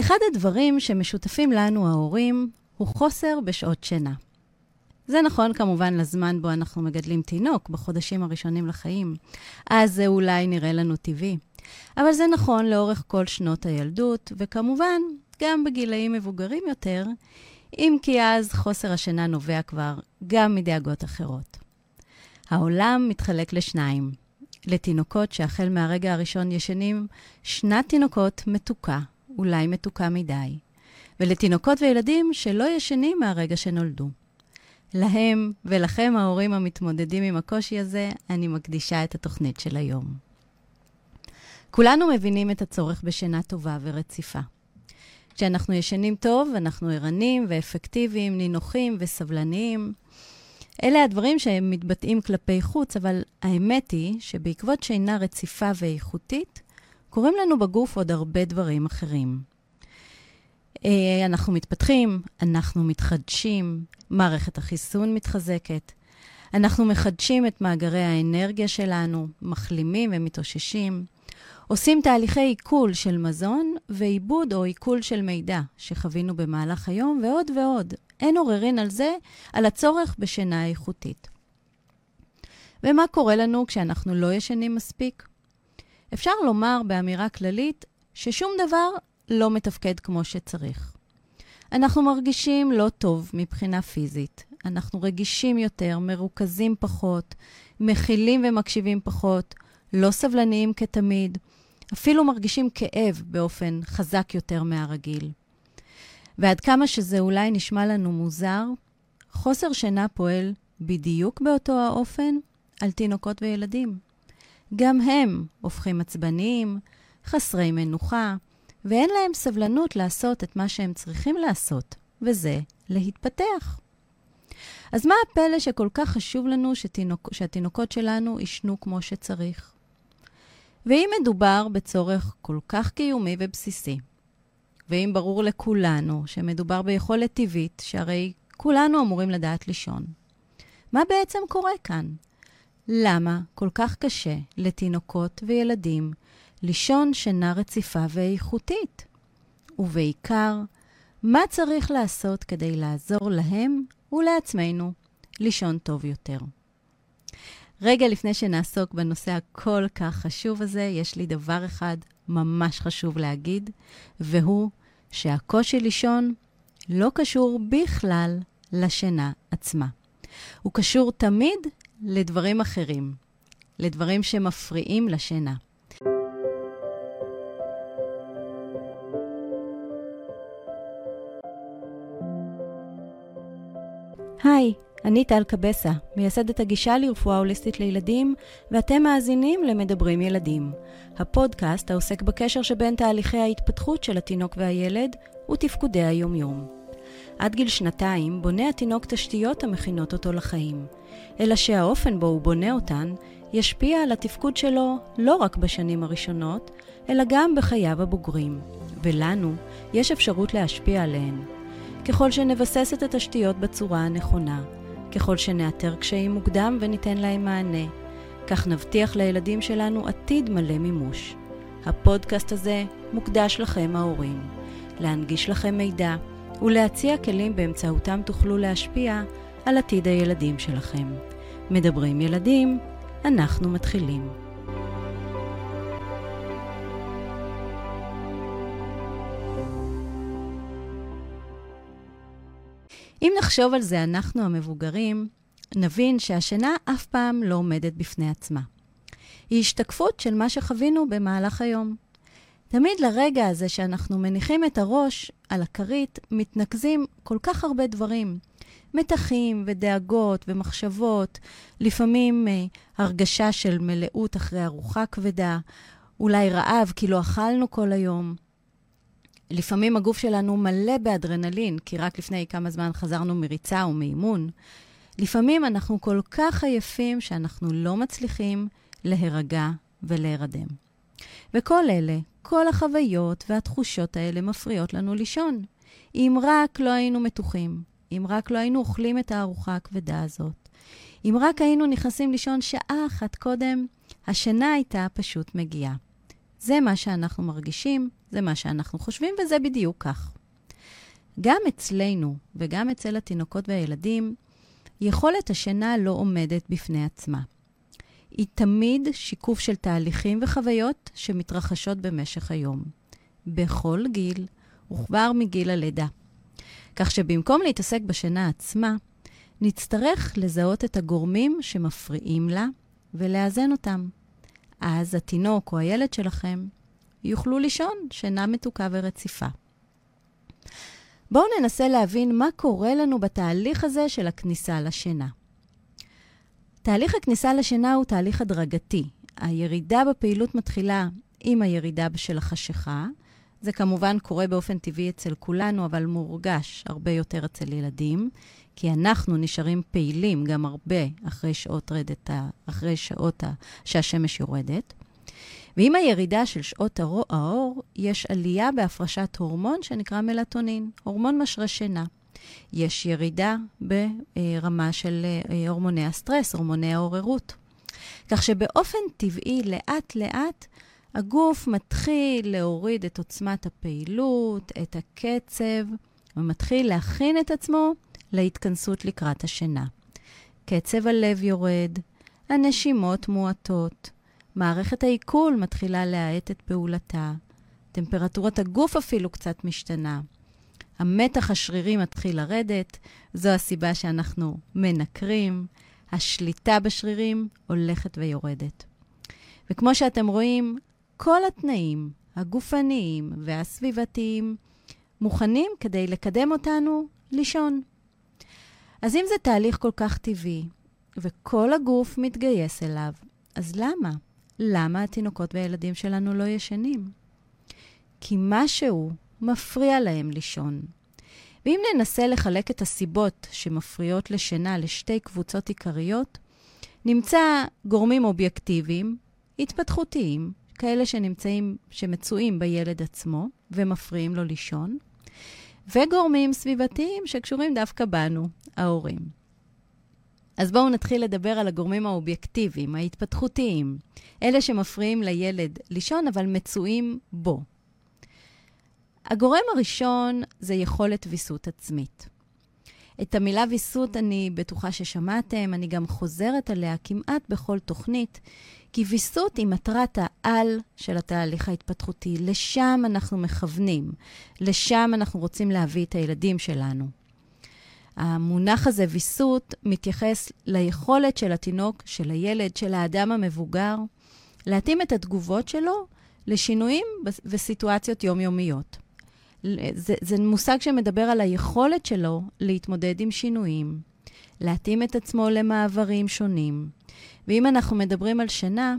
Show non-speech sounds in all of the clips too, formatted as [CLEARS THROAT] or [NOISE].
אחד הדברים שמשותפים לנו, ההורים, הוא חוסר בשעות שינה. זה נכון כמובן לזמן בו אנחנו מגדלים תינוק, בחודשים הראשונים לחיים. אז זה אולי נראה לנו טבעי. אבל זה נכון לאורך כל שנות הילדות, וכמובן, גם בגילאים מבוגרים יותר, אם כי אז חוסר השינה נובע כבר גם מדאגות אחרות. העולם מתחלק לשניים. לתינוקות שהחל מהרגע הראשון ישנים שנת תינוקות מתוקה, אולי מתוקה מדי, ולתינוקות וילדים שלא ישנים מהרגע שנולדו. להם ולכם, ההורים המתמודדים עם הקושי הזה, אני מקדישה את התוכנית של היום. כולנו מבינים את הצורך בשינה טובה ורציפה. כשאנחנו ישנים טוב, אנחנו ערנים ואפקטיביים, נינוחים וסבלניים. אלה הדברים שהם מתבטאים כלפי חוץ, אבל האמת היא שבעקבות שינה רציפה ואיכותית, קורים לנו בגוף עוד הרבה דברים אחרים. אה, אנחנו מתפתחים, אנחנו מתחדשים, מערכת החיסון מתחזקת, אנחנו מחדשים את מאגרי האנרגיה שלנו, מחלימים ומתאוששים, עושים תהליכי עיכול של מזון ועיבוד או עיכול של מידע שחווינו במהלך היום, ועוד ועוד. אין עוררין על זה, על הצורך בשינה איכותית. ומה קורה לנו כשאנחנו לא ישנים מספיק? אפשר לומר באמירה כללית ששום דבר לא מתפקד כמו שצריך. אנחנו מרגישים לא טוב מבחינה פיזית. אנחנו רגישים יותר, מרוכזים פחות, מכילים ומקשיבים פחות, לא סבלניים כתמיד, אפילו מרגישים כאב באופן חזק יותר מהרגיל. ועד כמה שזה אולי נשמע לנו מוזר, חוסר שינה פועל בדיוק באותו האופן על תינוקות וילדים. גם הם הופכים עצבניים, חסרי מנוחה, ואין להם סבלנות לעשות את מה שהם צריכים לעשות, וזה להתפתח. אז מה הפלא שכל כך חשוב לנו שתינוק, שהתינוקות שלנו יישנו כמו שצריך? ואם מדובר בצורך כל כך קיומי ובסיסי, ואם ברור לכולנו שמדובר ביכולת טבעית, שהרי כולנו אמורים לדעת לישון, מה בעצם קורה כאן? למה כל כך קשה לתינוקות וילדים לישון שינה רציפה ואיכותית? ובעיקר, מה צריך לעשות כדי לעזור להם ולעצמנו לישון טוב יותר? רגע לפני שנעסוק בנושא הכל כך חשוב הזה, יש לי דבר אחד ממש חשוב להגיד, והוא שהקושי לישון לא קשור בכלל לשינה עצמה. הוא קשור תמיד לדברים אחרים, לדברים שמפריעים לשינה. היי, אני טל קבסה, מייסדת הגישה לרפואה הוליסטית לילדים, ואתם מאזינים למדברים ילדים, הפודקאסט העוסק בקשר שבין תהליכי ההתפתחות של התינוק והילד ותפקודי היומיום. עד גיל שנתיים בונה התינוק תשתיות המכינות אותו לחיים, אלא שהאופן בו הוא בונה אותן ישפיע על התפקוד שלו לא רק בשנים הראשונות, אלא גם בחייו הבוגרים, ולנו יש אפשרות להשפיע עליהן. ככל שנבסס את התשתיות בצורה הנכונה, ככל שנאתר קשיים מוקדם וניתן להם מענה, כך נבטיח לילדים שלנו עתיד מלא מימוש. הפודקאסט הזה מוקדש לכם ההורים, להנגיש לכם מידע ולהציע כלים באמצעותם תוכלו להשפיע על עתיד הילדים שלכם. מדברים ילדים, אנחנו מתחילים. אם נחשוב על זה, אנחנו המבוגרים, נבין שהשינה אף פעם לא עומדת בפני עצמה. היא השתקפות של מה שחווינו במהלך היום. תמיד לרגע הזה שאנחנו מניחים את הראש על הכרית, מתנקזים כל כך הרבה דברים. מתחים ודאגות ומחשבות, לפעמים אה, הרגשה של מלאות אחרי ארוחה כבדה, אולי רעב כי לא אכלנו כל היום. לפעמים הגוף שלנו מלא באדרנלין, כי רק לפני כמה זמן חזרנו מריצה או מאימון. לפעמים אנחנו כל כך עייפים שאנחנו לא מצליחים להירגע ולהירדם. וכל אלה, כל החוויות והתחושות האלה מפריעות לנו לישון. אם רק לא היינו מתוחים, אם רק לא היינו אוכלים את הארוחה הכבדה הזאת, אם רק היינו נכנסים לישון שעה אחת קודם, השינה הייתה פשוט מגיעה. זה מה שאנחנו מרגישים, זה מה שאנחנו חושבים, וזה בדיוק כך. גם אצלנו וגם אצל התינוקות והילדים, יכולת השינה לא עומדת בפני עצמה. היא תמיד שיקוף של תהליכים וחוויות שמתרחשות במשך היום, בכל גיל וכבר מגיל הלידה. כך שבמקום להתעסק בשינה עצמה, נצטרך לזהות את הגורמים שמפריעים לה ולאזן אותם. אז התינוק או הילד שלכם יוכלו לישון שינה מתוקה ורציפה. בואו ננסה להבין מה קורה לנו בתהליך הזה של הכניסה לשינה. תהליך הכניסה לשינה הוא תהליך הדרגתי. הירידה בפעילות מתחילה עם הירידה של החשיכה. זה כמובן קורה באופן טבעי אצל כולנו, אבל מורגש הרבה יותר אצל ילדים, כי אנחנו נשארים פעילים גם הרבה אחרי שעות רדת, אחרי שעות שהשמש יורדת. ועם הירידה של שעות האור, יש עלייה בהפרשת הורמון שנקרא מלטונין, הורמון משרה שינה. יש ירידה ברמה של אה, הורמוני הסטרס, הורמוני העוררות. כך שבאופן טבעי, לאט-לאט, הגוף מתחיל להוריד את עוצמת הפעילות, את הקצב, ומתחיל להכין את עצמו להתכנסות לקראת השינה. קצב הלב יורד, הנשימות מועטות, מערכת העיכול מתחילה להאט את פעולתה, טמפרטורת הגוף אפילו קצת משתנה. המתח השרירי מתחיל לרדת, זו הסיבה שאנחנו מנקרים, השליטה בשרירים הולכת ויורדת. וכמו שאתם רואים, כל התנאים הגופניים והסביבתיים מוכנים כדי לקדם אותנו לישון. אז אם זה תהליך כל כך טבעי, וכל הגוף מתגייס אליו, אז למה? למה התינוקות והילדים שלנו לא ישנים? כי משהו מפריע להם לישון. ואם ננסה לחלק את הסיבות שמפריעות לשינה לשתי קבוצות עיקריות, נמצא גורמים אובייקטיביים, התפתחותיים, כאלה שנמצאים, שמצויים בילד עצמו ומפריעים לו לישון, וגורמים סביבתיים שקשורים דווקא בנו, ההורים. אז בואו נתחיל לדבר על הגורמים האובייקטיביים, ההתפתחותיים, אלה שמפריעים לילד לישון אבל מצויים בו. הגורם הראשון זה יכולת ויסות עצמית. את המילה ויסות אני בטוחה ששמעתם, אני גם חוזרת עליה כמעט בכל תוכנית, כי ויסות היא מטרת העל של התהליך ההתפתחותי. לשם אנחנו מכוונים, לשם אנחנו רוצים להביא את הילדים שלנו. המונח הזה, ויסות, מתייחס ליכולת של התינוק, של הילד, של האדם המבוגר, להתאים את התגובות שלו לשינויים וסיטואציות יומיומיות. זה, זה מושג שמדבר על היכולת שלו להתמודד עם שינויים, להתאים את עצמו למעברים שונים. ואם אנחנו מדברים על שינה,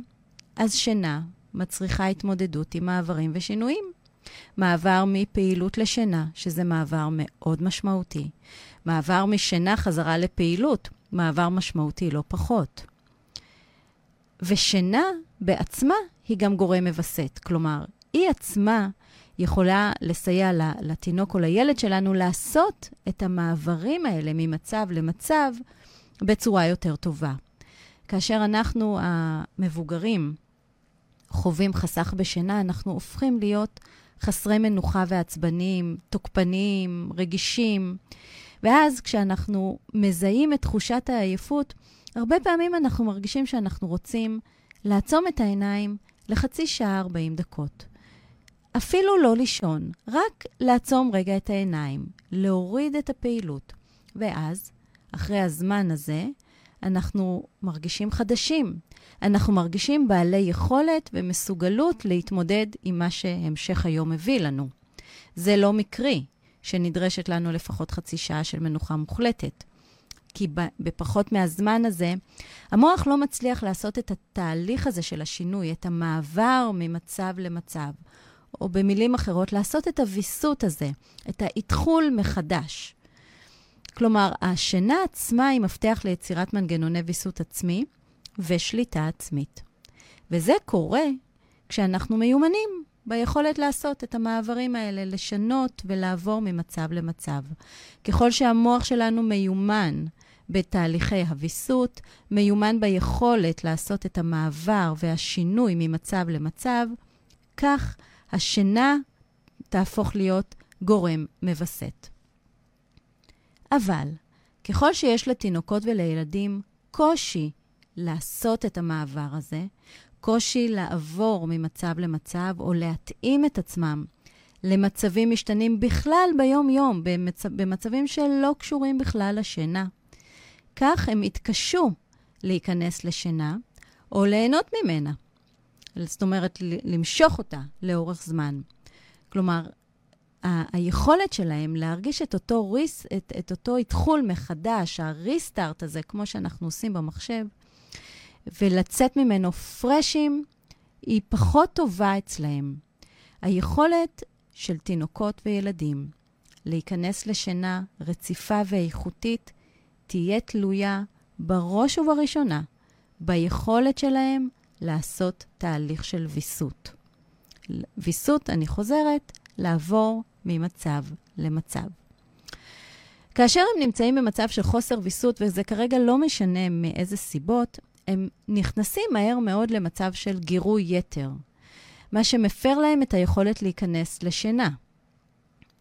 אז שינה מצריכה התמודדות עם מעברים ושינויים. מעבר מפעילות לשינה, שזה מעבר מאוד משמעותי. מעבר משינה חזרה לפעילות, מעבר משמעותי לא פחות. ושינה בעצמה היא גם גורם מווסת. כלומר, היא עצמה יכולה לסייע לתינוק או לילד שלנו לעשות את המעברים האלה ממצב למצב בצורה יותר טובה. כאשר אנחנו, המבוגרים, חווים חסך בשינה, אנחנו הופכים להיות חסרי מנוחה ועצבניים, תוקפניים, רגישים. ואז כשאנחנו מזהים את תחושת העייפות, הרבה פעמים אנחנו מרגישים שאנחנו רוצים לעצום את העיניים לחצי שעה 40 דקות. אפילו לא לישון, רק לעצום רגע את העיניים, להוריד את הפעילות. ואז, אחרי הזמן הזה, אנחנו מרגישים חדשים. אנחנו מרגישים בעלי יכולת ומסוגלות להתמודד עם מה שהמשך היום מביא לנו. זה לא מקרי שנדרשת לנו לפחות חצי שעה של מנוחה מוחלטת. כי בפחות מהזמן הזה, המוח לא מצליח לעשות את התהליך הזה של השינוי, את המעבר ממצב למצב. או במילים אחרות, לעשות את הוויסות הזה, את האתחול מחדש. כלומר, השינה עצמה היא מפתח ליצירת מנגנוני ויסות עצמי ושליטה עצמית. וזה קורה כשאנחנו מיומנים ביכולת לעשות את המעברים האלה, לשנות ולעבור ממצב למצב. ככל שהמוח שלנו מיומן בתהליכי הוויסות, מיומן ביכולת לעשות את המעבר והשינוי ממצב למצב, וכך השינה תהפוך להיות גורם מווסת. אבל ככל שיש לתינוקות ולילדים קושי לעשות את המעבר הזה, קושי לעבור ממצב למצב או להתאים את עצמם למצבים משתנים בכלל ביום-יום, במצ... במצבים שלא קשורים בכלל לשינה. כך הם יתקשו להיכנס לשינה או ליהנות ממנה. זאת אומרת, למשוך אותה לאורך זמן. כלומר, ה- היכולת שלהם להרגיש את אותו ריס, את, את אותו איתחול מחדש, הריסטארט הזה, כמו שאנחנו עושים במחשב, ולצאת ממנו פרשים, היא פחות טובה אצלהם. היכולת של תינוקות וילדים להיכנס לשינה רציפה ואיכותית תהיה תלויה בראש ובראשונה ביכולת שלהם לעשות תהליך של ויסות. ויסות, אני חוזרת, לעבור ממצב למצב. כאשר הם נמצאים במצב של חוסר ויסות, וזה כרגע לא משנה מאיזה סיבות, הם נכנסים מהר מאוד למצב של גירוי יתר, מה שמפר להם את היכולת להיכנס לשינה.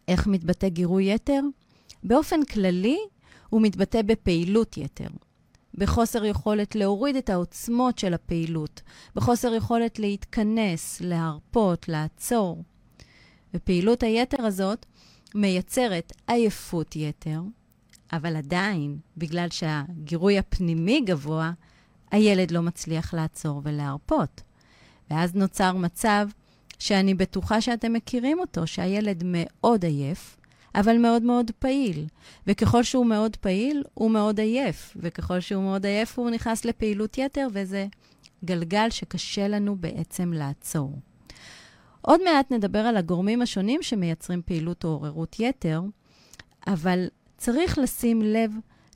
איך מתבטא גירוי יתר? באופן כללי, הוא מתבטא בפעילות יתר, בחוסר יכולת להוריד את העוצמות של הפעילות, בחוסר יכולת להתכנס, להרפות, לעצור. ופעילות היתר הזאת מייצרת עייפות יתר, אבל עדיין, בגלל שהגירוי הפנימי גבוה, הילד לא מצליח לעצור ולהרפות. ואז נוצר מצב שאני בטוחה שאתם מכירים אותו, שהילד מאוד עייף, אבל מאוד מאוד פעיל. וככל שהוא מאוד פעיל, הוא מאוד עייף. וככל שהוא מאוד עייף, הוא נכנס לפעילות יתר, וזה גלגל שקשה לנו בעצם לעצור. עוד מעט נדבר על הגורמים השונים שמייצרים פעילות או עוררות יתר, אבל צריך לשים לב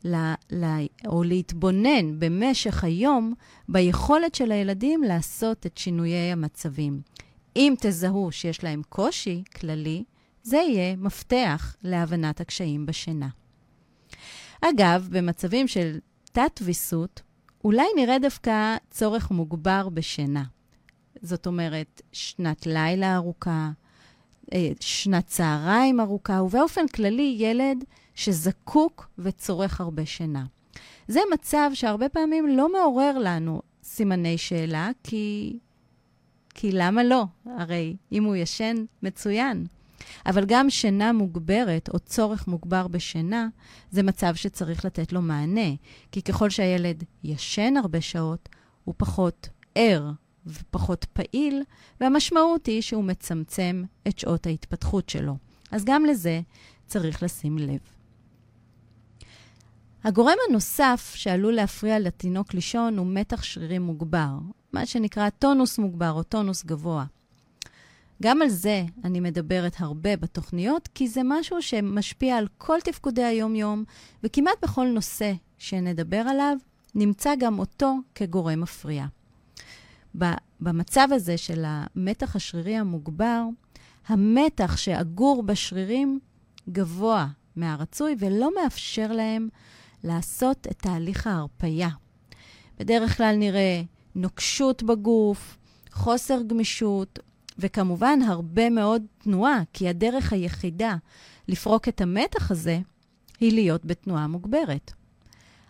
ל, ל, או להתבונן במשך היום ביכולת של הילדים לעשות את שינויי המצבים. אם תזהו שיש להם קושי כללי, זה יהיה מפתח להבנת הקשיים בשינה. אגב, במצבים של תת-ויסות, אולי נראה דווקא צורך מוגבר בשינה. זאת אומרת, שנת לילה ארוכה, אה, שנת צהריים ארוכה, ובאופן כללי ילד שזקוק וצורך הרבה שינה. זה מצב שהרבה פעמים לא מעורר לנו סימני שאלה, כי, כי למה לא? הרי אם הוא ישן, מצוין. אבל גם שינה מוגברת או צורך מוגבר בשינה, זה מצב שצריך לתת לו מענה. כי ככל שהילד ישן הרבה שעות, הוא פחות ער ופחות פעיל, והמשמעות היא שהוא מצמצם את שעות ההתפתחות שלו. אז גם לזה צריך לשים לב. הגורם הנוסף שעלול להפריע לתינוק לישון הוא מתח שרירי מוגבר, מה שנקרא טונוס מוגבר או טונוס גבוה. גם על זה אני מדברת הרבה בתוכניות, כי זה משהו שמשפיע על כל תפקודי היום-יום, וכמעט בכל נושא שנדבר עליו, נמצא גם אותו כגורם מפריע. במצב הזה של המתח השרירי המוגבר, המתח שאגור בשרירים גבוה מהרצוי ולא מאפשר להם לעשות את תהליך ההרפייה. בדרך כלל נראה נוקשות בגוף, חוסר גמישות, וכמובן הרבה מאוד תנועה, כי הדרך היחידה לפרוק את המתח הזה היא להיות בתנועה מוגברת.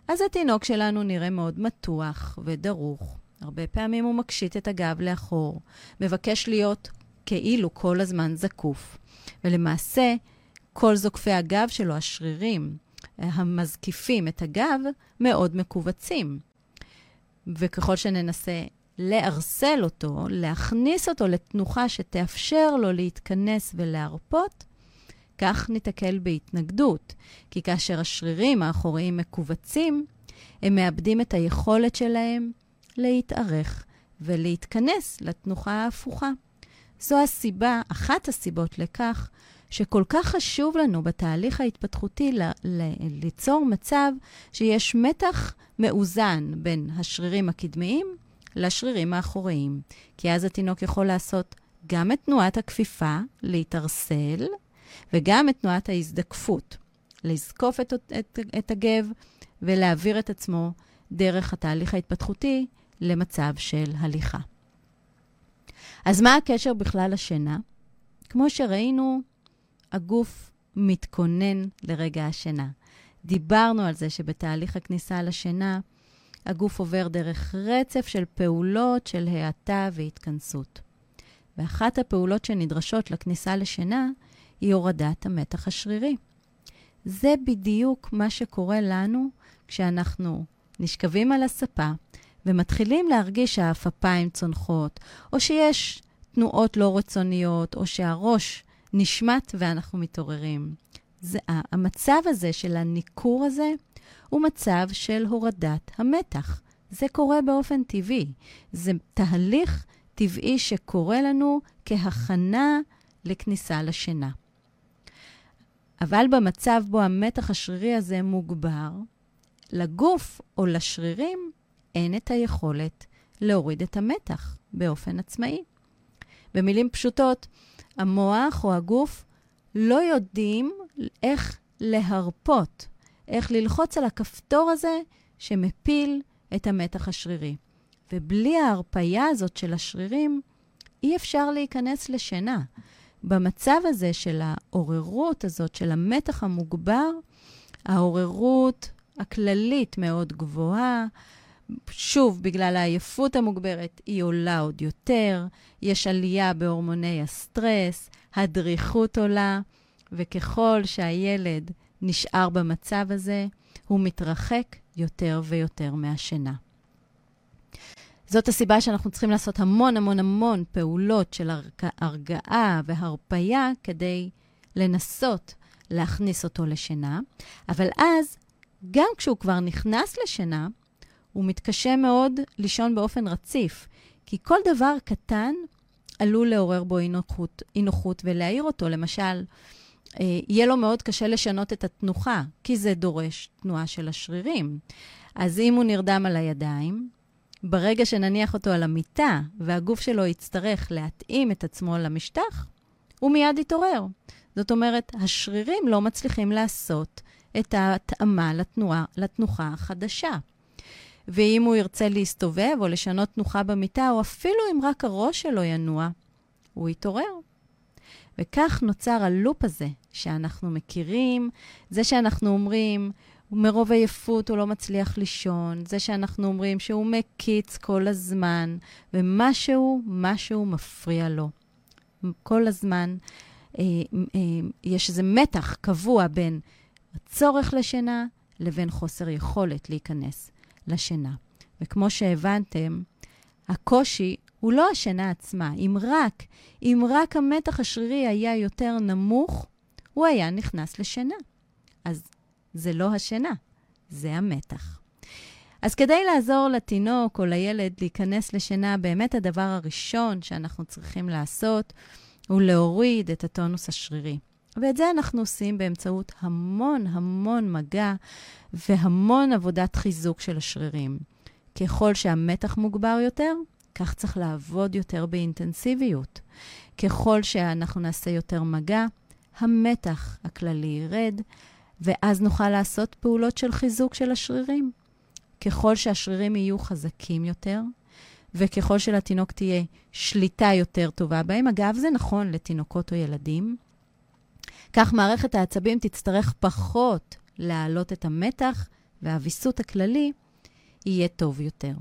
אז התינוק שלנו נראה מאוד מתוח ודרוך. הרבה פעמים הוא מקשיט את הגב לאחור, מבקש להיות כאילו כל הזמן זקוף. ולמעשה, כל זוקפי הגב שלו, השרירים, המזקיפים את הגב, מאוד מכווצים. וככל שננסה לערסל אותו, להכניס אותו לתנוחה שתאפשר לו להתכנס ולהרפות, כך ניתקל בהתנגדות, כי כאשר השרירים האחוריים מכווצים, הם מאבדים את היכולת שלהם להתארך ולהתכנס לתנוחה ההפוכה. זו הסיבה, אחת הסיבות לכך, שכל כך חשוב לנו בתהליך ההתפתחותי ל- ל- ליצור מצב שיש מתח מאוזן בין השרירים הקדמיים לשרירים האחוריים. כי אז התינוק יכול לעשות גם את תנועת הכפיפה, להתערסל, וגם את תנועת ההזדקפות, לזקוף את, את, את הגב ולהעביר את עצמו דרך התהליך ההתפתחותי למצב של הליכה. אז מה הקשר בכלל לשינה? כמו שראינו, הגוף מתכונן לרגע השינה. דיברנו על זה שבתהליך הכניסה לשינה, הגוף עובר דרך רצף של פעולות של האטה והתכנסות. ואחת הפעולות שנדרשות לכניסה לשינה היא הורדת המתח השרירי. זה בדיוק מה שקורה לנו כשאנחנו נשכבים על הספה ומתחילים להרגיש שהעפפיים צונחות, או שיש תנועות לא רצוניות, או שהראש נשמט ואנחנו מתעוררים. זה, המצב הזה של הניכור הזה הוא מצב של הורדת המתח. זה קורה באופן טבעי. זה תהליך טבעי שקורה לנו כהכנה לכניסה לשינה. אבל במצב בו המתח השרירי הזה מוגבר, לגוף או לשרירים אין את היכולת להוריד את המתח באופן עצמאי. במילים פשוטות, המוח או הגוף לא יודעים איך להרפות, איך ללחוץ על הכפתור הזה שמפיל את המתח השרירי. ובלי ההרפייה הזאת של השרירים, אי אפשר להיכנס לשינה. במצב הזה של העוררות הזאת, של המתח המוגבר, העוררות הכללית מאוד גבוהה, שוב, בגלל העייפות המוגברת, היא עולה עוד יותר, יש עלייה בהורמוני הסטרס, הדריכות עולה, וככל שהילד נשאר במצב הזה, הוא מתרחק יותר ויותר מהשינה. זאת הסיבה שאנחנו צריכים לעשות המון המון המון פעולות של הרגעה והרפייה כדי לנסות להכניס אותו לשינה, אבל אז, גם כשהוא כבר נכנס לשינה, הוא מתקשה מאוד לישון באופן רציף, כי כל דבר קטן עלול לעורר בו אי-נוחות, אי-נוחות ולהעיר אותו. למשל, יהיה לו מאוד קשה לשנות את התנוחה, כי זה דורש תנועה של השרירים. אז אם הוא נרדם על הידיים, ברגע שנניח אותו על המיטה והגוף שלו יצטרך להתאים את עצמו למשטח, הוא מיד יתעורר. זאת אומרת, השרירים לא מצליחים לעשות את ההתאמה לתנועה, לתנוחה החדשה. ואם הוא ירצה להסתובב או לשנות תנוחה במיטה, או אפילו אם רק הראש שלו ינוע, הוא יתעורר. וכך נוצר הלופ הזה שאנחנו מכירים, זה שאנחנו אומרים, מרוב עייפות הוא לא מצליח לישון, זה שאנחנו אומרים שהוא מקיץ כל הזמן, ומשהו, משהו מפריע לו. כל הזמן אה, אה, יש איזה מתח קבוע בין הצורך לשינה לבין חוסר יכולת להיכנס לשינה. וכמו שהבנתם, הקושי הוא לא השינה עצמה. אם רק, אם רק המתח השרירי היה יותר נמוך, הוא היה נכנס לשינה. אז זה לא השינה, זה המתח. אז כדי לעזור לתינוק או לילד להיכנס לשינה, באמת הדבר הראשון שאנחנו צריכים לעשות הוא להוריד את הטונוס השרירי. ואת זה אנחנו עושים באמצעות המון המון מגע והמון עבודת חיזוק של השרירים. ככל שהמתח מוגבר יותר, כך צריך לעבוד יותר באינטנסיביות. ככל שאנחנו נעשה יותר מגע, המתח הכללי ירד, ואז נוכל לעשות פעולות של חיזוק של השרירים. ככל שהשרירים יהיו חזקים יותר, וככל שלתינוק תהיה שליטה יותר טובה בהם, אגב, זה נכון לתינוקות או ילדים, כך מערכת העצבים תצטרך פחות להעלות את המתח, והוויסות הכללי יהיה טוב יותר.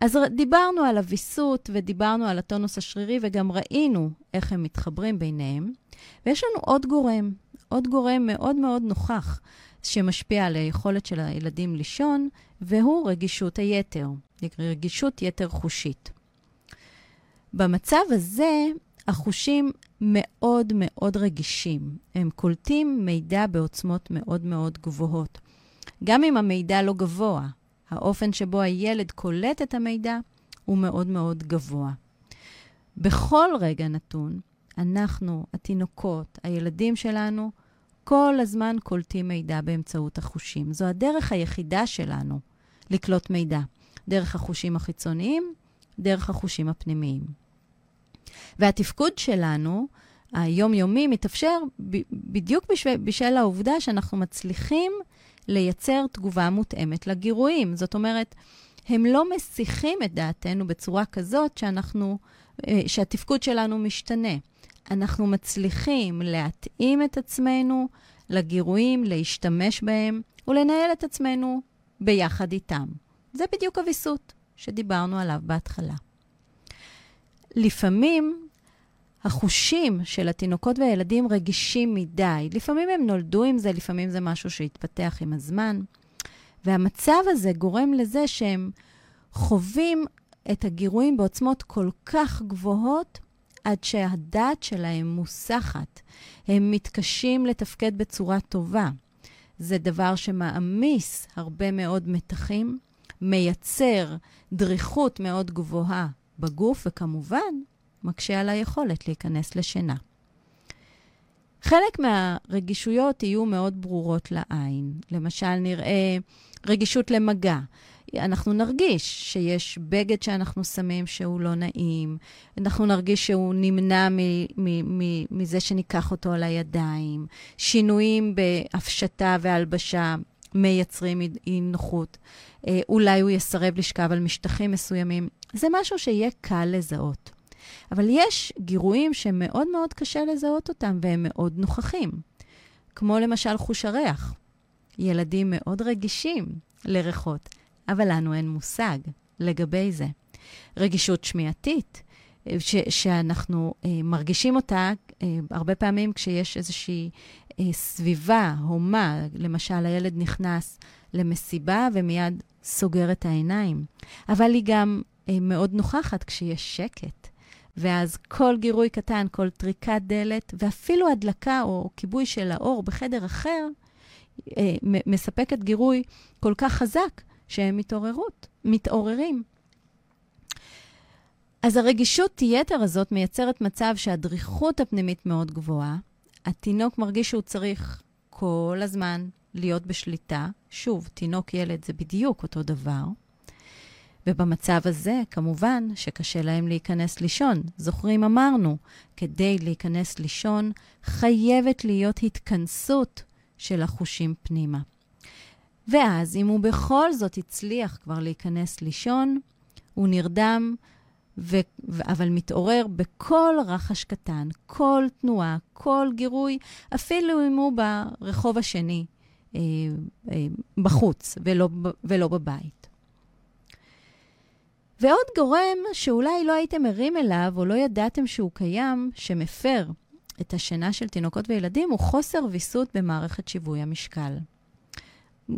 אז דיברנו על הוויסות ודיברנו על הטונוס השרירי, וגם ראינו איך הם מתחברים ביניהם. ויש לנו עוד גורם, עוד גורם מאוד מאוד נוכח, שמשפיע על היכולת של הילדים לישון, והוא רגישות היתר, רגישות יתר חושית. במצב הזה, החושים מאוד מאוד רגישים. הם קולטים מידע בעוצמות מאוד מאוד גבוהות. גם אם המידע לא גבוה, האופן שבו הילד קולט את המידע הוא מאוד מאוד גבוה. בכל רגע נתון, אנחנו, התינוקות, הילדים שלנו, כל הזמן קולטים מידע באמצעות החושים. זו הדרך היחידה שלנו לקלוט מידע. דרך החושים החיצוניים, דרך החושים הפנימיים. והתפקוד שלנו, היומיומי, מתאפשר ב- בדיוק בשביל, בשביל העובדה שאנחנו מצליחים לייצר תגובה מותאמת לגירויים. זאת אומרת, הם לא מסיחים את דעתנו בצורה כזאת שאנחנו, אה, שהתפקוד שלנו משתנה. אנחנו מצליחים להתאים את עצמנו לגירויים, להשתמש בהם ולנהל את עצמנו ביחד איתם. זה בדיוק הוויסות שדיברנו עליו בהתחלה. לפעמים החושים של התינוקות והילדים רגישים מדי. לפעמים הם נולדו עם זה, לפעמים זה משהו שהתפתח עם הזמן. והמצב הזה גורם לזה שהם חווים את הגירויים בעוצמות כל כך גבוהות, עד שהדעת שלהם מוסחת. הם מתקשים לתפקד בצורה טובה. זה דבר שמעמיס הרבה מאוד מתחים, מייצר דריכות מאוד גבוהה בגוף, וכמובן, מקשה על היכולת להיכנס לשינה. חלק מהרגישויות יהיו מאוד ברורות לעין. למשל, נראה רגישות למגע. אנחנו נרגיש שיש בגד שאנחנו שמים שהוא לא נעים, אנחנו נרגיש שהוא נמנע מזה שניקח אותו על הידיים, שינויים בהפשטה והלבשה מייצרים אי נוחות, אה, אולי הוא יסרב לשכב על משטחים מסוימים. זה משהו שיהיה קל לזהות. אבל יש גירויים שמאוד מאוד קשה לזהות אותם והם מאוד נוכחים, כמו למשל חוש הריח. ילדים מאוד רגישים לריחות, אבל לנו אין מושג לגבי זה. רגישות שמיעתית, ש- שאנחנו אה, מרגישים אותה אה, הרבה פעמים כשיש איזושהי אה, סביבה, הומה, למשל הילד נכנס למסיבה ומיד סוגר את העיניים, אבל היא גם אה, מאוד נוכחת כשיש שקט. ואז כל גירוי קטן, כל טריקת דלת, ואפילו הדלקה או כיבוי של האור בחדר אחר, אה, מספקת גירוי כל כך חזק שהם מתעוררות, מתעוררים. אז הרגישות יתר הזאת מייצרת מצב שהדריכות הפנימית מאוד גבוהה. התינוק מרגיש שהוא צריך כל הזמן להיות בשליטה. שוב, תינוק ילד זה בדיוק אותו דבר. ובמצב הזה, כמובן שקשה להם להיכנס לישון. זוכרים, אמרנו, כדי להיכנס לישון חייבת להיות התכנסות של החושים פנימה. ואז, אם הוא בכל זאת הצליח כבר להיכנס לישון, הוא נרדם, ו... אבל מתעורר בכל רחש קטן, כל תנועה, כל גירוי, אפילו אם הוא ברחוב השני, אה, אה, בחוץ ולא, ולא בבית. ועוד גורם שאולי לא הייתם ערים אליו או לא ידעתם שהוא קיים, שמפר את השינה של תינוקות וילדים, הוא חוסר ויסות במערכת שיווי המשקל.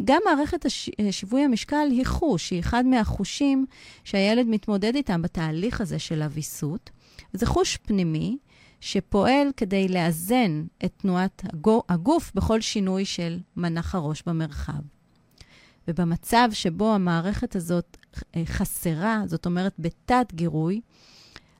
גם מערכת הש... שיווי המשקל היא חוש, היא אחד מהחושים שהילד מתמודד איתם בתהליך הזה של הוויסות. זה חוש פנימי שפועל כדי לאזן את תנועת הגוף בכל שינוי של מנח הראש במרחב. ובמצב שבו המערכת הזאת אה, חסרה, זאת אומרת בתת גירוי,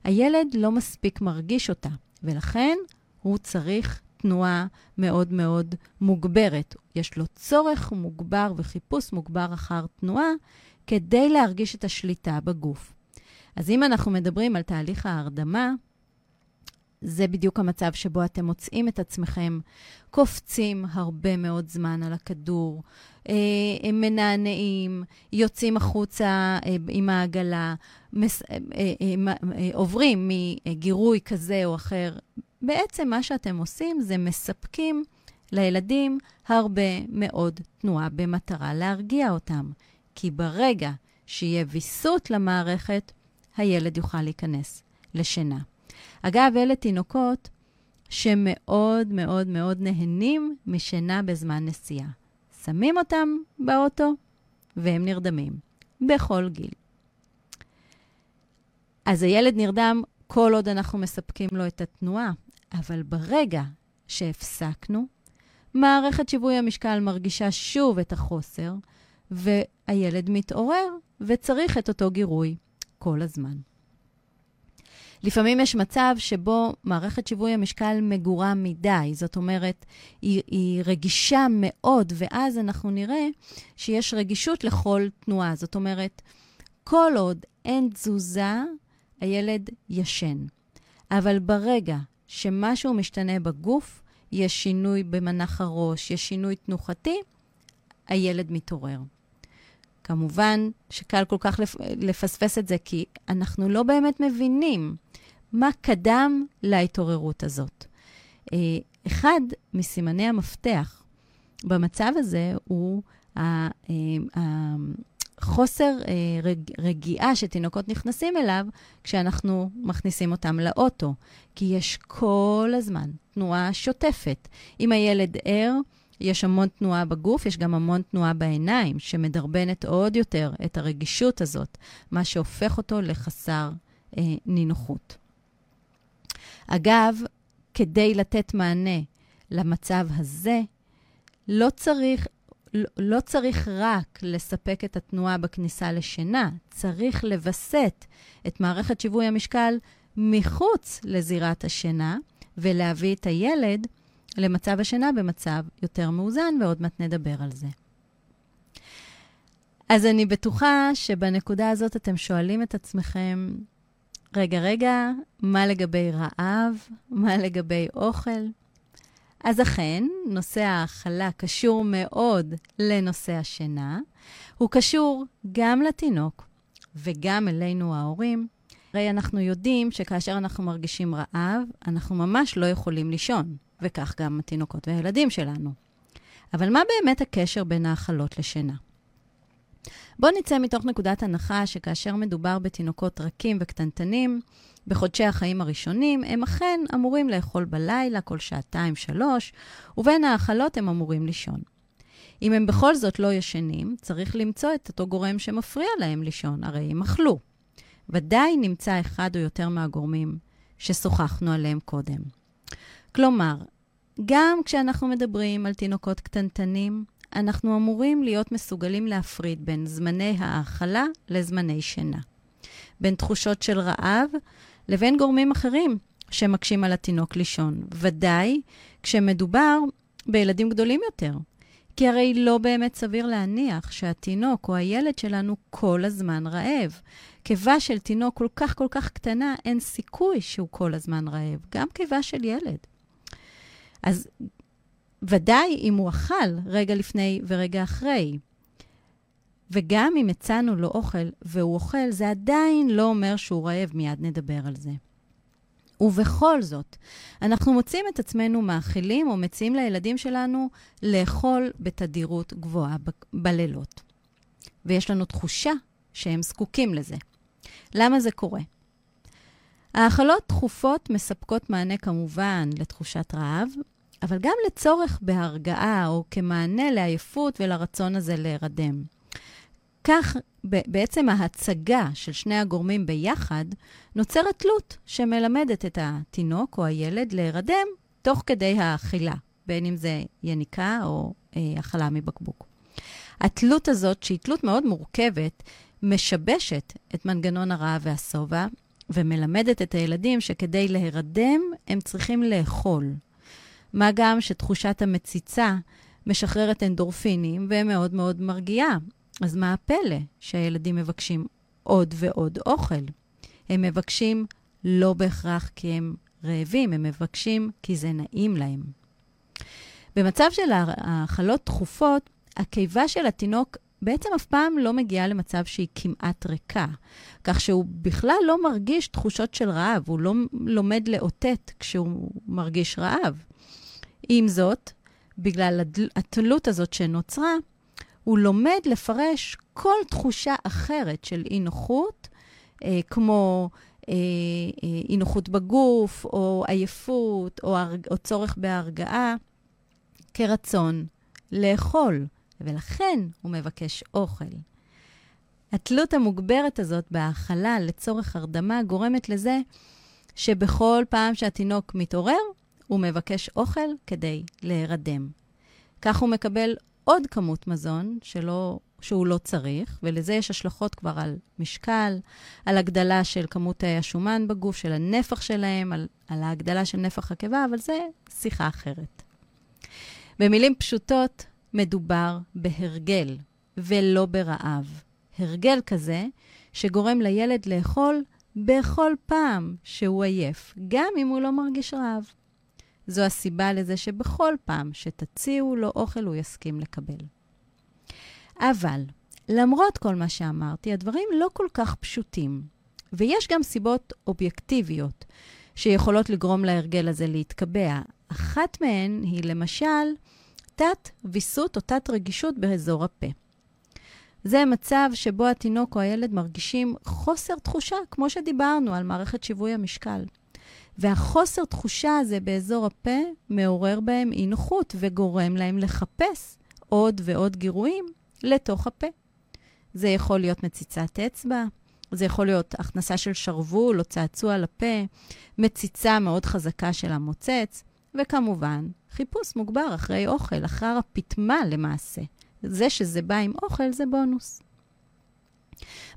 הילד לא מספיק מרגיש אותה, ולכן הוא צריך תנועה מאוד מאוד מוגברת. יש לו צורך מוגבר וחיפוש מוגבר אחר תנועה כדי להרגיש את השליטה בגוף. אז אם אנחנו מדברים על תהליך ההרדמה, זה בדיוק המצב שבו אתם מוצאים את עצמכם קופצים הרבה מאוד זמן על הכדור, אה, מנענעים, יוצאים החוצה אה, עם העגלה, מס, אה, עוברים מגירוי כזה או אחר. בעצם מה שאתם עושים זה מספקים לילדים הרבה מאוד תנועה במטרה להרגיע אותם. כי ברגע שיהיה ויסות למערכת, הילד יוכל להיכנס לשינה. אגב, אלה תינוקות שמאוד מאוד מאוד נהנים משינה בזמן נסיעה. שמים אותם באוטו והם נרדמים, בכל גיל. אז הילד נרדם כל עוד אנחנו מספקים לו את התנועה, אבל ברגע שהפסקנו, מערכת שיווי המשקל מרגישה שוב את החוסר, והילד מתעורר וצריך את אותו גירוי כל הזמן. לפעמים יש מצב שבו מערכת שיווי המשקל מגורה מדי, זאת אומרת, היא, היא רגישה מאוד, ואז אנחנו נראה שיש רגישות לכל תנועה. זאת אומרת, כל עוד אין תזוזה, הילד ישן. אבל ברגע שמשהו משתנה בגוף, יש שינוי במנח הראש, יש שינוי תנוחתי, הילד מתעורר. כמובן שקל כל כך לפספס את זה, כי אנחנו לא באמת מבינים מה קדם להתעוררות הזאת. אה, אחד מסימני המפתח במצב הזה הוא חוסר אה, רגיעה שתינוקות נכנסים אליו כשאנחנו מכניסים אותם לאוטו, כי יש כל הזמן תנועה שוטפת. אם הילד ער, יש המון תנועה בגוף, יש גם המון תנועה בעיניים, שמדרבנת עוד יותר את הרגישות הזאת, מה שהופך אותו לחסר אה, נינוחות. אגב, כדי לתת מענה למצב הזה, לא צריך, לא, צריך רק לספק את התנועה בכניסה לשינה, צריך לווסת את מערכת שיווי המשקל מחוץ לזירת השינה ולהביא את הילד למצב השינה במצב יותר מאוזן, ועוד מעט נדבר על זה. אז אני בטוחה שבנקודה הזאת אתם שואלים את עצמכם, רגע, רגע, מה לגבי רעב? מה לגבי אוכל? אז אכן, נושא ההאכלה קשור מאוד לנושא השינה. הוא קשור גם לתינוק וגם אלינו ההורים. הרי אנחנו יודעים שכאשר אנחנו מרגישים רעב, אנחנו ממש לא יכולים לישון, וכך גם התינוקות והילדים שלנו. אבל מה באמת הקשר בין האכלות לשינה? בואו נצא מתוך נקודת הנחה שכאשר מדובר בתינוקות רכים וקטנטנים, בחודשי החיים הראשונים, הם אכן אמורים לאכול בלילה כל שעתיים-שלוש, ובין האכלות הם אמורים לישון. אם הם בכל זאת לא ישנים, צריך למצוא את אותו גורם שמפריע להם לישון, הרי הם אכלו. ודאי נמצא אחד או יותר מהגורמים ששוחחנו עליהם קודם. כלומר, גם כשאנחנו מדברים על תינוקות קטנטנים, אנחנו אמורים להיות מסוגלים להפריד בין זמני האכלה לזמני שינה. בין תחושות של רעב לבין גורמים אחרים שמקשים על התינוק לישון. ודאי כשמדובר בילדים גדולים יותר. כי הרי לא באמת סביר להניח שהתינוק או הילד שלנו כל הזמן רעב. קיבה של תינוק כל כך כל כך קטנה, אין סיכוי שהוא כל הזמן רעב, גם קיבה של ילד. אז ודאי אם הוא אכל רגע לפני ורגע אחרי. וגם אם הצענו לו אוכל והוא אוכל, זה עדיין לא אומר שהוא רעב, מיד נדבר על זה. ובכל זאת, אנחנו מוצאים את עצמנו מאכילים או מציעים לילדים שלנו לאכול בתדירות גבוהה ב- בלילות. ויש לנו תחושה שהם זקוקים לזה. למה זה קורה? האכלות תכופות מספקות מענה כמובן לתחושת רעב, אבל גם לצורך בהרגעה או כמענה לעייפות ולרצון הזה להירדם. כך בעצם ההצגה של שני הגורמים ביחד נוצרת תלות שמלמדת את התינוק או הילד להירדם תוך כדי האכילה, בין אם זה יניקה או אה, אכלה מבקבוק. התלות הזאת, שהיא תלות מאוד מורכבת, משבשת את מנגנון הרעב והשובע ומלמדת את הילדים שכדי להירדם הם צריכים לאכול. מה גם שתחושת המציצה משחררת אנדורפינים ומאוד מאוד מרגיעה. אז מה הפלא שהילדים מבקשים עוד ועוד אוכל? הם מבקשים לא בהכרח כי הם רעבים, הם מבקשים כי זה נעים להם. במצב של האכלות תכופות, הקיבה של התינוק בעצם אף פעם לא מגיעה למצב שהיא כמעט ריקה, כך שהוא בכלל לא מרגיש תחושות של רעב, הוא לא לומד לאותת כשהוא מרגיש רעב. עם זאת, בגלל התלות הזאת שנוצרה, הוא לומד לפרש כל תחושה אחרת של אי-נוחות, אה, כמו אה, אה, אי-נוחות בגוף, או עייפות, או, הרג, או צורך בהרגעה, כרצון לאכול, ולכן הוא מבקש אוכל. התלות המוגברת הזאת בהאכלה לצורך הרדמה גורמת לזה שבכל פעם שהתינוק מתעורר, הוא מבקש אוכל כדי להירדם. כך הוא מקבל עוד כמות מזון שלא, שהוא לא צריך, ולזה יש השלכות כבר על משקל, על הגדלה של כמות השומן בגוף, של הנפח שלהם, על, על ההגדלה של נפח הקיבה, אבל זה שיחה אחרת. במילים פשוטות, מדובר בהרגל ולא ברעב. הרגל כזה שגורם לילד לאכול בכל פעם שהוא עייף, גם אם הוא לא מרגיש רעב. זו הסיבה לזה שבכל פעם שתציעו לו אוכל, הוא יסכים לקבל. אבל למרות כל מה שאמרתי, הדברים לא כל כך פשוטים, ויש גם סיבות אובייקטיביות שיכולות לגרום להרגל הזה להתקבע. אחת מהן היא למשל תת-ויסות או תת-רגישות באזור הפה. זה מצב שבו התינוק או הילד מרגישים חוסר תחושה, כמו שדיברנו על מערכת שיווי המשקל. והחוסר תחושה הזה באזור הפה מעורר בהם אי נוחות וגורם להם לחפש עוד ועוד גירויים לתוך הפה. זה יכול להיות מציצת אצבע, זה יכול להיות הכנסה של שרוול או צעצוע לפה, מציצה מאוד חזקה של המוצץ, וכמובן, חיפוש מוגבר אחרי אוכל, אחר הפטמה למעשה. זה שזה בא עם אוכל זה בונוס.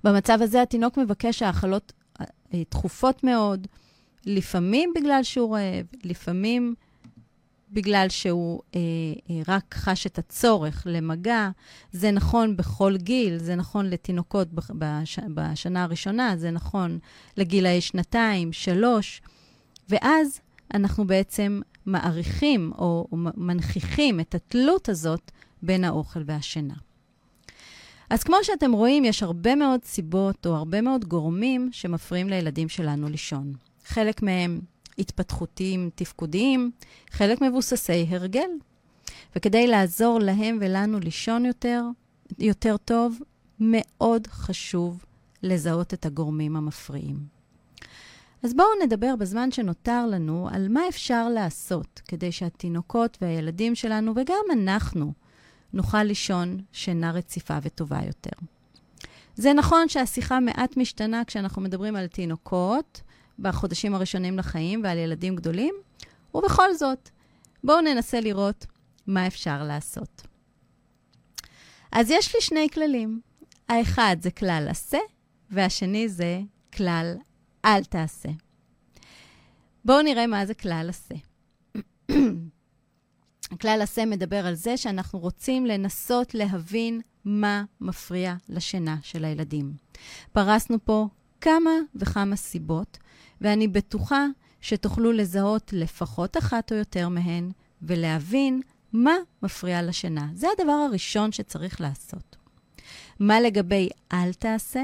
במצב הזה התינוק מבקש האכלות אה, תכופות מאוד, לפעמים בגלל שהוא רעב, לפעמים בגלל שהוא אה, אה, רק חש את הצורך למגע. זה נכון בכל גיל, זה נכון לתינוקות בש, בשנה הראשונה, זה נכון לגילאי שנתיים, שלוש, ואז אנחנו בעצם מעריכים או, או מנכיחים את התלות הזאת בין האוכל והשינה. אז כמו שאתם רואים, יש הרבה מאוד סיבות או הרבה מאוד גורמים שמפריעים לילדים שלנו לישון. חלק מהם התפתחותיים, תפקודיים, חלק מבוססי הרגל. וכדי לעזור להם ולנו לישון יותר, יותר טוב, מאוד חשוב לזהות את הגורמים המפריעים. אז בואו נדבר בזמן שנותר לנו על מה אפשר לעשות כדי שהתינוקות והילדים שלנו, וגם אנחנו, נוכל לישון שינה רציפה וטובה יותר. זה נכון שהשיחה מעט משתנה כשאנחנו מדברים על תינוקות בחודשים הראשונים לחיים ועל ילדים גדולים, ובכל זאת, בואו ננסה לראות מה אפשר לעשות. אז יש לי שני כללים. האחד זה כלל עשה, והשני זה כלל אל תעשה. בואו נראה מה זה כלל עשה. [CLEARS THROAT] הכלל עשה מדבר על זה שאנחנו רוצים לנסות להבין מה מפריע לשינה של הילדים. פרסנו פה כמה וכמה סיבות, ואני בטוחה שתוכלו לזהות לפחות אחת או יותר מהן ולהבין מה מפריע לשינה. זה הדבר הראשון שצריך לעשות. מה לגבי אל תעשה?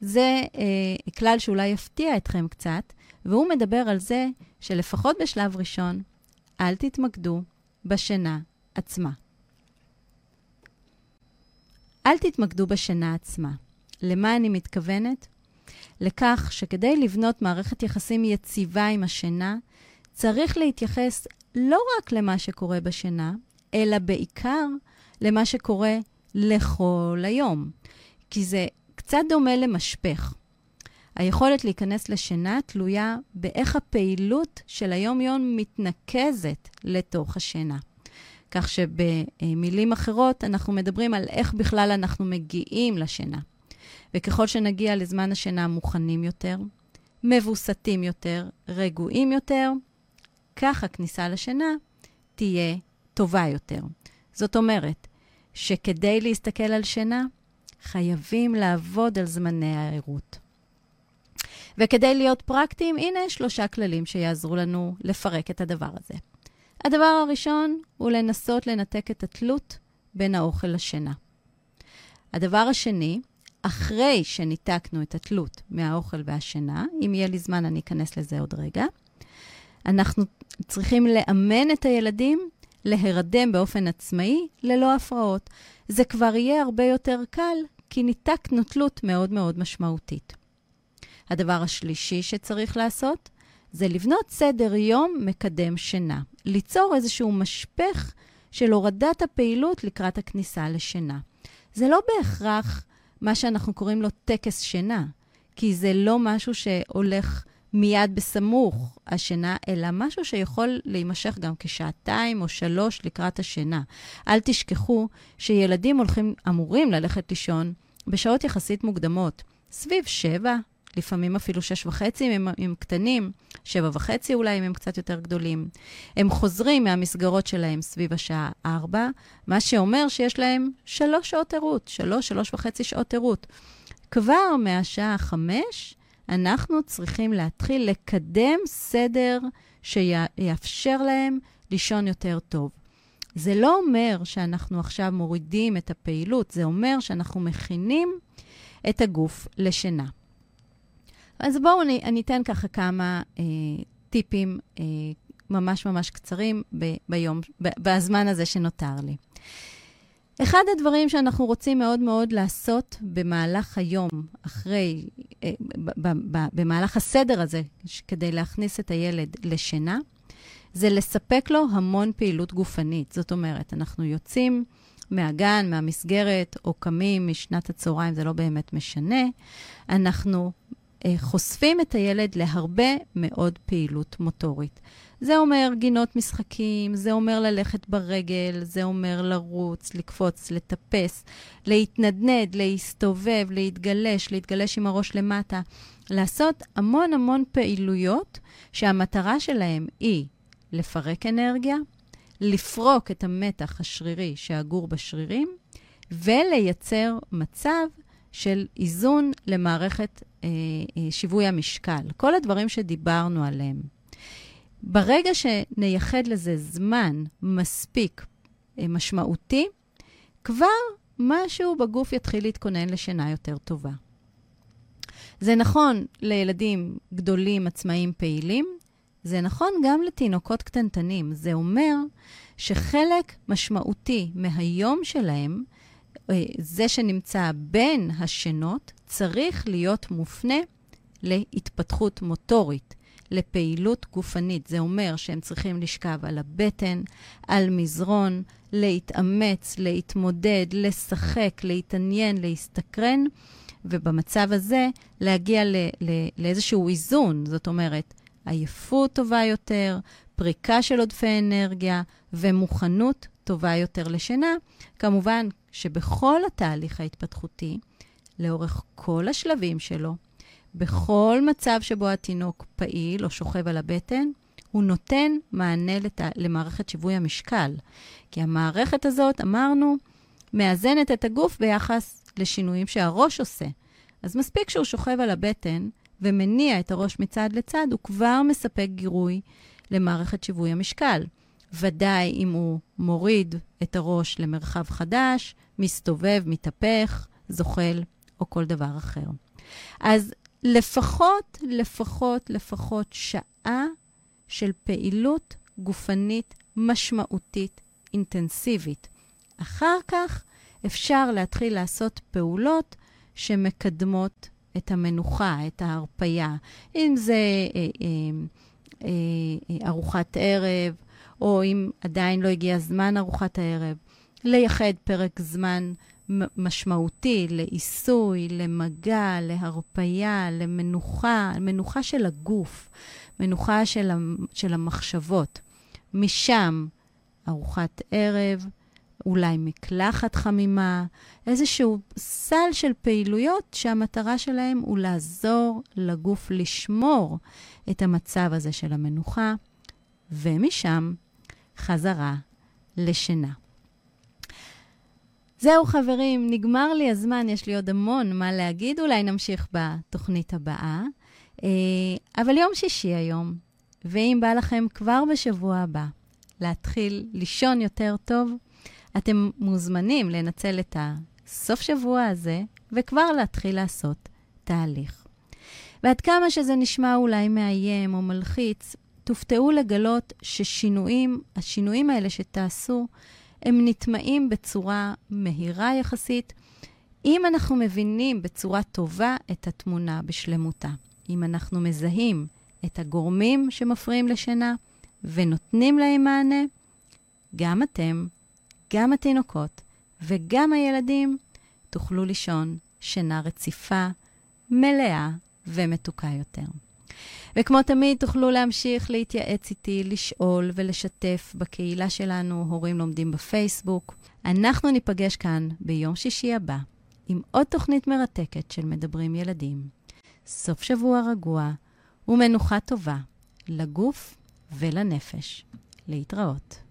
זה אה, כלל שאולי יפתיע אתכם קצת, והוא מדבר על זה שלפחות בשלב ראשון, אל תתמקדו בשינה עצמה. אל תתמקדו בשינה עצמה. למה אני מתכוונת? לכך שכדי לבנות מערכת יחסים יציבה עם השינה, צריך להתייחס לא רק למה שקורה בשינה, אלא בעיקר למה שקורה לכל היום. כי זה קצת דומה למשפך. היכולת להיכנס לשינה תלויה באיך הפעילות של היום-יום מתנקזת לתוך השינה. כך שבמילים אחרות, אנחנו מדברים על איך בכלל אנחנו מגיעים לשינה. וככל שנגיע לזמן השינה מוכנים יותר, מבוסתים יותר, רגועים יותר, כך הכניסה לשינה תהיה טובה יותר. זאת אומרת, שכדי להסתכל על שינה, חייבים לעבוד על זמני הערות. וכדי להיות פרקטיים, הנה שלושה כללים שיעזרו לנו לפרק את הדבר הזה. הדבר הראשון הוא לנסות לנתק את התלות בין האוכל לשינה. הדבר השני, אחרי שניתקנו את התלות מהאוכל והשינה, אם יהיה לי זמן אני אכנס לזה עוד רגע, אנחנו צריכים לאמן את הילדים להירדם באופן עצמאי ללא הפרעות. זה כבר יהיה הרבה יותר קל, כי ניתקנו תלות מאוד מאוד משמעותית. הדבר השלישי שצריך לעשות זה לבנות סדר יום מקדם שינה. ליצור איזשהו משפך של הורדת הפעילות לקראת הכניסה לשינה. זה לא בהכרח מה שאנחנו קוראים לו טקס שינה, כי זה לא משהו שהולך מיד בסמוך השינה, אלא משהו שיכול להימשך גם כשעתיים או שלוש לקראת השינה. אל תשכחו שילדים הולכים, אמורים ללכת לישון בשעות יחסית מוקדמות, סביב שבע, לפעמים אפילו שש וחצי אם הם קטנים, שבע וחצי אולי אם הם קצת יותר גדולים. הם חוזרים מהמסגרות שלהם סביב השעה ארבע, מה שאומר שיש להם שלוש שעות ערות, שלוש, שלוש וחצי שעות ערות. כבר מהשעה חמש, אנחנו צריכים להתחיל לקדם סדר שיאפשר להם לישון יותר טוב. זה לא אומר שאנחנו עכשיו מורידים את הפעילות, זה אומר שאנחנו מכינים את הגוף לשינה. אז בואו אני, אני אתן ככה כמה אה, טיפים אה, ממש ממש קצרים ב, ביום, ב, בזמן הזה שנותר לי. אחד הדברים שאנחנו רוצים מאוד מאוד לעשות במהלך היום, אחרי, אה, ב, ב, ב, במהלך הסדר הזה, כדי להכניס את הילד לשינה, זה לספק לו המון פעילות גופנית. זאת אומרת, אנחנו יוצאים מהגן, מהמסגרת, או קמים משנת הצהריים, זה לא באמת משנה. אנחנו חושפים את הילד להרבה מאוד פעילות מוטורית. זה אומר גינות משחקים, זה אומר ללכת ברגל, זה אומר לרוץ, לקפוץ, לטפס, להתנדנד, להסתובב, להתגלש, להתגלש עם הראש למטה. לעשות המון המון פעילויות שהמטרה שלהם היא לפרק אנרגיה, לפרוק את המתח השרירי שאגור בשרירים, ולייצר מצב של איזון למערכת אה, אה, שיווי המשקל. כל הדברים שדיברנו עליהם. ברגע שנייחד לזה זמן מספיק אה, משמעותי, כבר משהו בגוף יתחיל להתכונן לשינה יותר טובה. זה נכון לילדים גדולים, עצמאיים, פעילים, זה נכון גם לתינוקות קטנטנים. זה אומר שחלק משמעותי מהיום שלהם, זה שנמצא בין השינות, צריך להיות מופנה להתפתחות מוטורית, לפעילות גופנית. זה אומר שהם צריכים לשכב על הבטן, על מזרון, להתאמץ, להתמודד, לשחק, להתעניין, להסתקרן, ובמצב הזה להגיע ל- ל- לאיזשהו איזון. זאת אומרת, עייפות טובה יותר, פריקה של עודפי אנרגיה ומוכנות טובה יותר לשינה. כמובן שבכל התהליך ההתפתחותי, לאורך כל השלבים שלו, בכל מצב שבו התינוק פעיל או שוכב על הבטן, הוא נותן מענה לת... למערכת שיווי המשקל. כי המערכת הזאת, אמרנו, מאזנת את הגוף ביחס לשינויים שהראש עושה. אז מספיק שהוא שוכב על הבטן ומניע את הראש מצד לצד, הוא כבר מספק גירוי למערכת שיווי המשקל. ודאי אם הוא מוריד את הראש למרחב חדש, מסתובב, מתהפך, זוחל או כל דבר אחר. אז לפחות, לפחות, לפחות שעה של פעילות גופנית משמעותית, אינטנסיבית. אחר כך אפשר להתחיל לעשות פעולות שמקדמות את המנוחה, את ההרפייה. אם זה אה, אה, אה, אה, ארוחת ערב, או אם עדיין לא הגיע זמן ארוחת הערב, לייחד פרק זמן משמעותי לעיסוי, למגע, להרפייה, למנוחה, מנוחה של הגוף, מנוחה של, של המחשבות. משם ארוחת ערב, אולי מקלחת חמימה, איזשהו סל של פעילויות שהמטרה שלהם הוא לעזור לגוף לשמור את המצב הזה של המנוחה, ומשם חזרה לשינה. זהו, חברים, נגמר לי הזמן, יש לי עוד המון מה להגיד, אולי נמשיך בתוכנית הבאה. אה, אבל יום שישי היום, ואם בא לכם כבר בשבוע הבא להתחיל לישון יותר טוב, אתם מוזמנים לנצל את הסוף שבוע הזה וכבר להתחיל לעשות תהליך. ועד כמה שזה נשמע אולי מאיים או מלחיץ, תופתעו לגלות ששינויים, השינויים האלה שתעשו, הם נטמעים בצורה מהירה יחסית, אם אנחנו מבינים בצורה טובה את התמונה בשלמותה. אם אנחנו מזהים את הגורמים שמפריעים לשינה ונותנים להם מענה, גם אתם, גם התינוקות וגם הילדים תוכלו לישון שינה רציפה, מלאה ומתוקה יותר. וכמו תמיד, תוכלו להמשיך להתייעץ איתי, לשאול ולשתף בקהילה שלנו, הורים לומדים בפייסבוק. אנחנו ניפגש כאן ביום שישי הבא עם עוד תוכנית מרתקת של מדברים ילדים. סוף שבוע רגוע ומנוחה טובה לגוף ולנפש. להתראות.